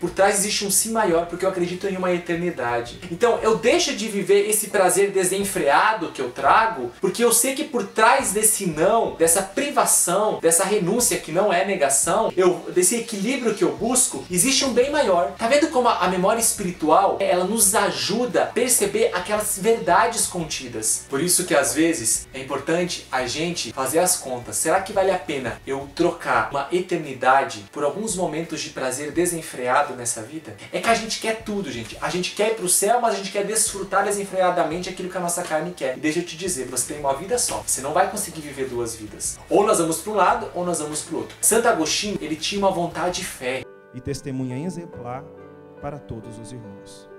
Por trás existe um sim maior, porque eu acredito em uma eternidade. Então eu deixo de viver esse prazer desenfreado que eu trago, porque eu sei que por trás desse não, dessa privação, dessa renúncia que não é negação, eu desse equilíbrio que eu busco, existe um bem maior. Tá vendo como a memória espiritual, ela nos ajuda a perceber aquelas verdades contidas. Por isso que às vezes é importante a gente fazer as contas. Será que vale a pena eu trocar uma eternidade por alguns momentos de prazer desenfreado nessa vida? É que a gente quer tudo, gente. A gente quer ir pro céu, mas a gente quer desfrutar desenfreadamente aquilo que a nossa carne quer. E deixa eu te dizer, você tem uma vida só. Você não vai conseguir viver duas vidas. Ou nós vamos para um lado, ou nós vamos para outro. Santo Agostinho, ele tinha uma vontade de fé. E testemunha exemplar para todos os irmãos.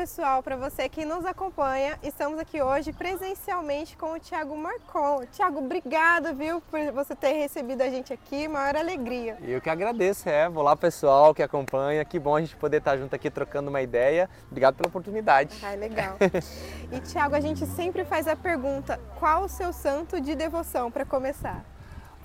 Pessoal, para você que nos acompanha, estamos aqui hoje presencialmente com o Thiago Marcon. Thiago, obrigado, viu, por você ter recebido a gente aqui, maior alegria. Eu que agradeço, é. Olá pessoal que acompanha, que bom a gente poder estar junto aqui trocando uma ideia. Obrigado pela oportunidade. Ah, legal. e Thiago, a gente sempre faz a pergunta, qual o seu santo de devoção para começar?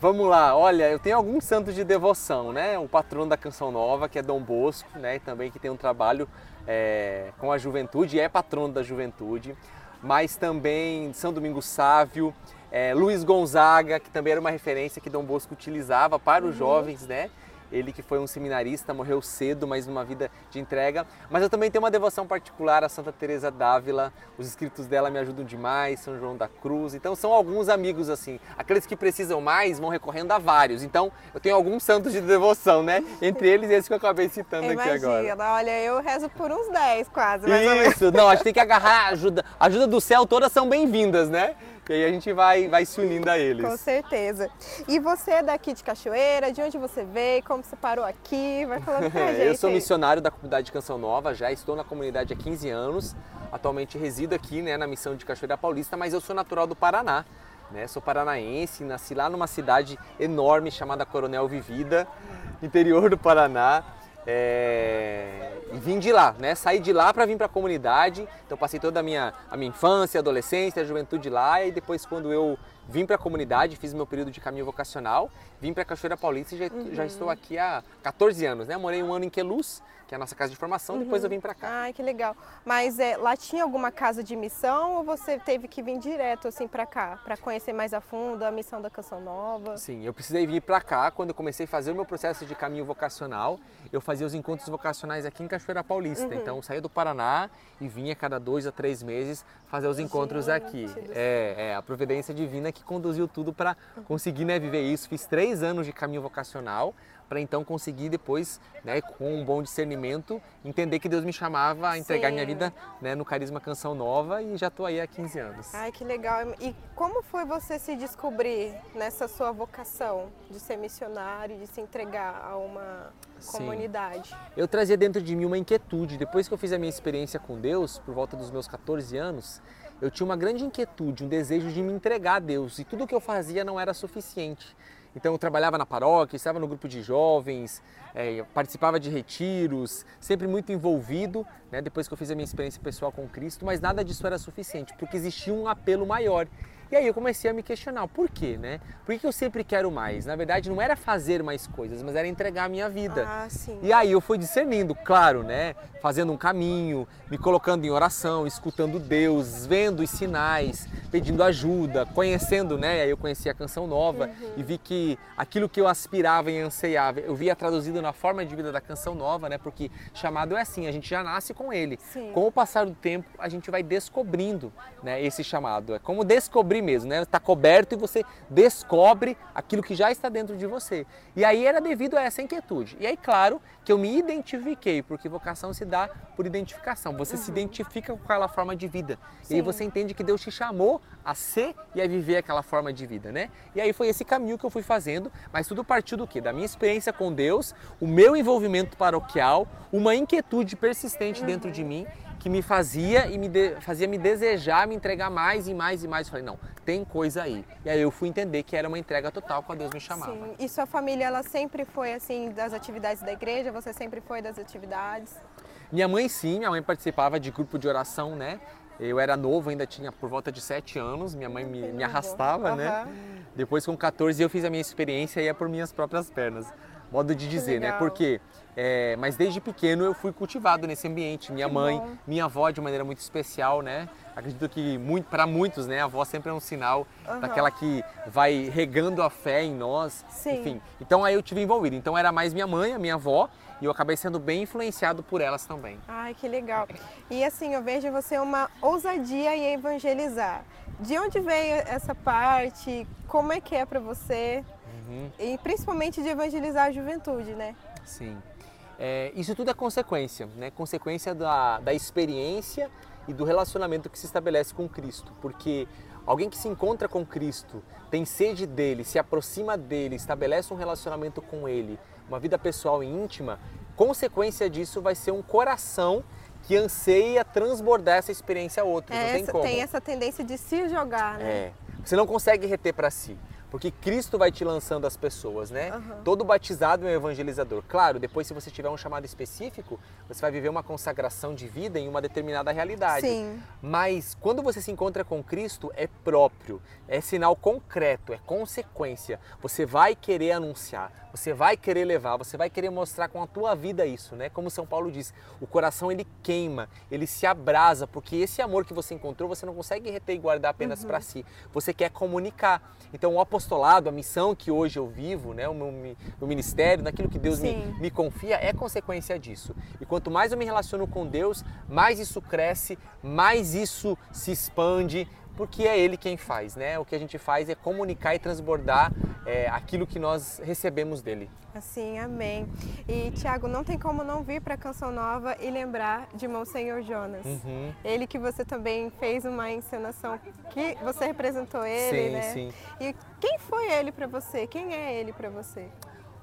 Vamos lá, olha, eu tenho alguns santos de devoção, né? O patrono da Canção Nova, que é Dom Bosco, né? Também que tem um trabalho é, com a juventude, é patrono da juventude, mas também São Domingos Sávio, é, Luiz Gonzaga, que também era uma referência que Dom Bosco utilizava para os uhum. jovens, né? Ele que foi um seminarista, morreu cedo, mas numa vida de entrega. Mas eu também tenho uma devoção particular a Santa Teresa d'Ávila. Os escritos dela me ajudam demais, São João da Cruz. Então são alguns amigos assim. Aqueles que precisam mais vão recorrendo a vários. Então eu tenho alguns santos de devoção, né? Entre eles esse que eu acabei citando Imagina, aqui agora. Olha, eu rezo por uns 10 quase. Isso, não, a gente tem que agarrar a ajuda. A ajuda do céu todas são bem-vindas, né? E aí a gente vai, vai se unindo a eles. Com certeza. E você é daqui de Cachoeira? De onde você veio? Como você parou aqui? Vai falando pra gente. Eu sou missionário da comunidade de Canção Nova, já estou na comunidade há 15 anos. Atualmente resido aqui né, na missão de Cachoeira Paulista, mas eu sou natural do Paraná. Né? Sou paranaense, nasci lá numa cidade enorme chamada Coronel Vivida, interior do Paraná. É... E vim de lá, né? Saí de lá para vir para a comunidade. Então passei toda a minha, a minha infância, adolescência, a juventude lá e depois quando eu vim para a comunidade, fiz meu período de caminho vocacional, vim para Cachoeira Paulista e já, uhum. já, estou aqui há 14 anos, né? Morei um ano em Queluz, que é a nossa casa de formação, uhum. depois eu vim para cá. Ai, que legal. Mas é, lá tinha alguma casa de missão ou você teve que vir direto assim para cá, para conhecer mais a fundo a missão da Canção Nova? Sim, eu precisei vir para cá quando eu comecei a fazer o meu processo de caminho vocacional. Eu fazia os encontros vocacionais aqui em Cachoeira Paulista. Uhum. Então, saía do Paraná e vinha cada dois a três meses fazer os encontros Gente, aqui. É, é, a providência divina que conduziu tudo para conseguir né, viver isso. Fiz três anos de caminho vocacional para então conseguir depois, né, com um bom discernimento, entender que Deus me chamava a entregar Sim. minha vida né, no Carisma Canção Nova e já estou aí há 15 anos. Ai, que legal. E como foi você se descobrir nessa sua vocação de ser missionário, de se entregar a uma Sim. comunidade? Eu trazia dentro de mim uma inquietude. Depois que eu fiz a minha experiência com Deus, por volta dos meus 14 anos, eu tinha uma grande inquietude, um desejo de me entregar a Deus. E tudo que eu fazia não era suficiente. Então eu trabalhava na paróquia, estava no grupo de jovens, é, participava de retiros, sempre muito envolvido, né, depois que eu fiz a minha experiência pessoal com Cristo, mas nada disso era suficiente, porque existia um apelo maior. E aí eu comecei a me questionar, por quê, né? Por que eu sempre quero mais? Na verdade, não era fazer mais coisas, mas era entregar a minha vida. Ah, sim. E aí eu fui discernindo, claro, né? Fazendo um caminho, me colocando em oração, escutando Deus, vendo os sinais, pedindo ajuda, conhecendo, né? Aí eu conheci a canção nova Uhum. e vi que aquilo que eu aspirava e anseiava, eu via traduzido na forma de vida da canção nova, né? Porque chamado é assim, a gente já nasce com ele. Sim. Com o passar do tempo, a gente vai descobrindo, né, esse chamado. É como descobrir mesmo, né? Está coberto e você descobre aquilo que já está dentro de você. E aí era devido a essa inquietude. E aí, claro, que eu me identifiquei, porque vocação se dá por identificação. Você se identifica com aquela forma de vida. E aí Sim. você entende que Deus te chamou a ser e a viver aquela forma de vida, né? E aí foi esse caminho que eu fui fazendo, mas tudo partiu do quê? Da minha experiência com Deus, o meu envolvimento paroquial, uma inquietude persistente dentro de mim que me fazia e me de- fazia me desejar me entregar mais e mais e mais. Eu falei, não, tem coisa aí. E aí eu fui entender que era uma entrega total quando Deus me chamava. Sim. E sua família, ela sempre foi assim das atividades da igreja? Você sempre foi das atividades? Minha mãe sim, minha mãe participava de grupo de oração, né? Eu era novo, ainda tinha por volta de 7 anos, minha mãe me, me arrastava, né? Aham. Depois com 14 eu fiz a minha experiência e é por minhas próprias pernas. Modo de dizer, né? Porque, é, mas desde pequeno eu fui cultivado nesse ambiente. Minha Que mãe, bom. minha avó de maneira muito especial, né? Acredito que muito, para muitos, né? A avó sempre é um sinal Aham. daquela que vai regando a fé em nós. Sim. Enfim, então aí eu tive envolvido. Então era mais minha mãe, a minha avó, e eu acabei sendo bem influenciado por elas também. Ai, que legal. E assim, eu vejo você uma ousadia em evangelizar. De onde veio essa parte? Como é que é para você? Uhum. E principalmente de evangelizar a juventude, né? Sim. É, isso tudo é consequência, né? Consequência da, da experiência e do relacionamento que se estabelece com Cristo. Porque alguém que se encontra com Cristo, tem sede dele, se aproxima dele, estabelece um relacionamento com ele, uma vida pessoal e íntima, consequência disso vai ser um coração que anseia transbordar essa experiência a outros. É não tem essa- como. tem essa tendência de se jogar, né? É. Você não consegue reter para si. Porque Cristo vai te lançando as pessoas, né? Aham. Todo batizado é um evangelizador. Claro, depois se você tiver um chamado específico, você vai viver uma consagração de vida em uma determinada realidade. Sim. Mas quando você se encontra com Cristo, é próprio, é sinal concreto, é consequência. Você vai querer anunciar, você vai querer levar, você vai querer mostrar com a tua vida isso, né? Como São Paulo diz, o coração ele queima, ele se abrasa, porque esse amor que você encontrou, você não consegue reter e guardar apenas para si. Você quer comunicar. Então o apostolado, a missão que hoje eu vivo, né, o meu, meu ministério, naquilo que Deus me, me confia, é consequência disso. E quanto mais eu me relaciono com Deus, mais isso cresce, mais isso se expande, porque é Ele quem faz, né? O que a gente faz é comunicar e transbordar é, aquilo que nós recebemos dele. Assim, amém. E Tiago, não tem como não vir para Canção Nova e lembrar de Monsenhor Jonas. Uhum. Ele que você também fez uma encenação que você representou ele, sim, né? sim. E quem foi ele para você? Quem é ele para você?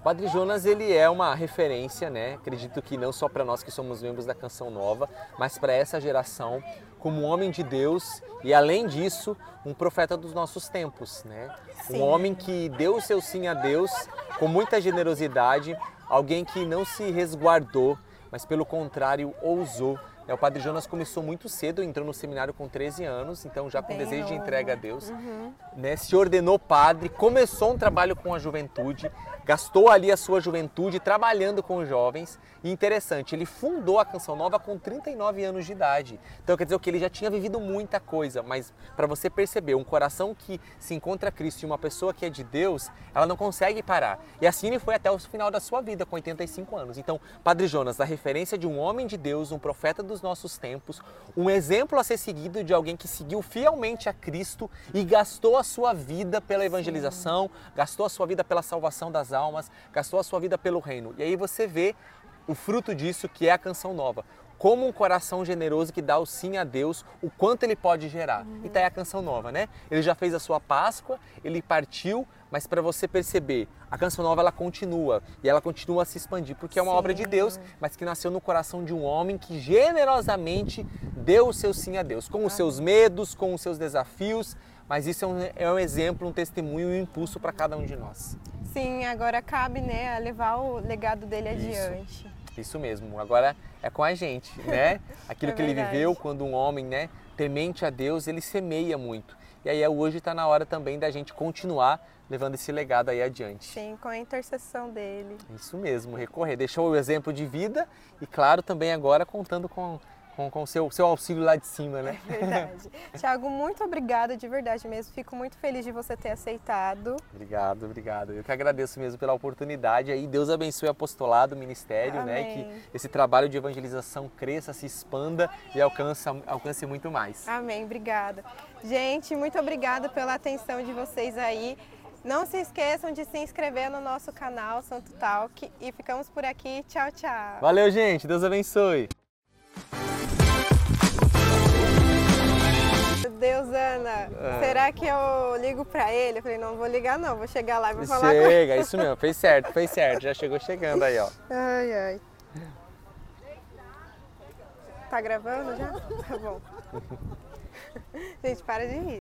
Padre Jonas ele é uma referência, né? Acredito que não só para nós que somos membros da Canção Nova, mas para essa geração como um homem de Deus e além disso um profeta dos nossos tempos, né? Sim. Um homem que deu o seu sim a Deus com muita generosidade, alguém que não se resguardou, mas pelo contrário ousou. Né? O Padre Jonas começou muito cedo, entrou no seminário com 13 anos, então já com Bem desejo de novo. entrega a Deus né, se ordenou padre, começou um trabalho com a juventude, gastou ali a sua juventude trabalhando com os jovens. E interessante, ele fundou a Canção Nova com 39 anos de idade. Então quer dizer que ele já tinha vivido muita coisa, mas para você perceber, um coração que se encontra Cristo e uma pessoa que é de Deus, ela não consegue parar. E assim ele foi até o final da sua vida, com 85 anos. Então, Padre Jonas, a referência de um homem de Deus, um profeta dos nossos tempos, um exemplo a ser seguido de alguém que seguiu fielmente a Cristo e gastou a sua vida pela evangelização, gastou a sua vida pela salvação das almas, gastou a sua vida pelo reino. E aí você vê o fruto disso que é a canção nova. Como um coração generoso que dá o sim a Deus, o quanto ele pode gerar. E tá aí a canção nova, né? Ele já fez a sua Páscoa, ele partiu, mas para você perceber, a canção nova ela continua e ela continua a se expandir, porque é uma Sim. obra de Deus, mas que nasceu no coração de um homem que generosamente deu o seu sim a Deus, com os seus medos, com os seus desafios, mas isso é um, é um exemplo, um testemunho e um impulso para cada um de nós. Sim, agora cabe, né, a levar o legado dele Isso. adiante. Isso mesmo. Agora é com a gente, né? Aquilo É que ele viveu quando um homem, né, temente a Deus, ele semeia muito. E aí hoje está na hora também da gente continuar levando esse legado aí adiante. Sim, com a intercessão dele. Isso mesmo, recorrer. Deixou o exemplo de vida e, claro, também agora contando com com, com seu, seu auxílio lá de cima, né? É verdade. Tiago, muito obrigada, de verdade mesmo. Fico muito feliz de você ter aceitado. Obrigado, obrigado. Eu que agradeço mesmo pela oportunidade aí. Deus abençoe o apostolado, o ministério, Amém. né? Que esse trabalho de evangelização cresça, se expanda e alcance, alcance muito mais. Amém, obrigada. Gente, muito obrigada pela atenção de vocês aí. Não se esqueçam de se inscrever no nosso canal Santo Talk e ficamos por aqui. Tchau, tchau. Valeu, gente. Deus abençoe. Será que eu ligo pra ele? Eu falei, não vou ligar não, vou chegar lá e vou falar com ele. Chega, isso mesmo. Fez certo, fez certo. Já chegou chegando aí, ó. Ai, ai. Tá gravando já? Tá bom. Gente, para de rir.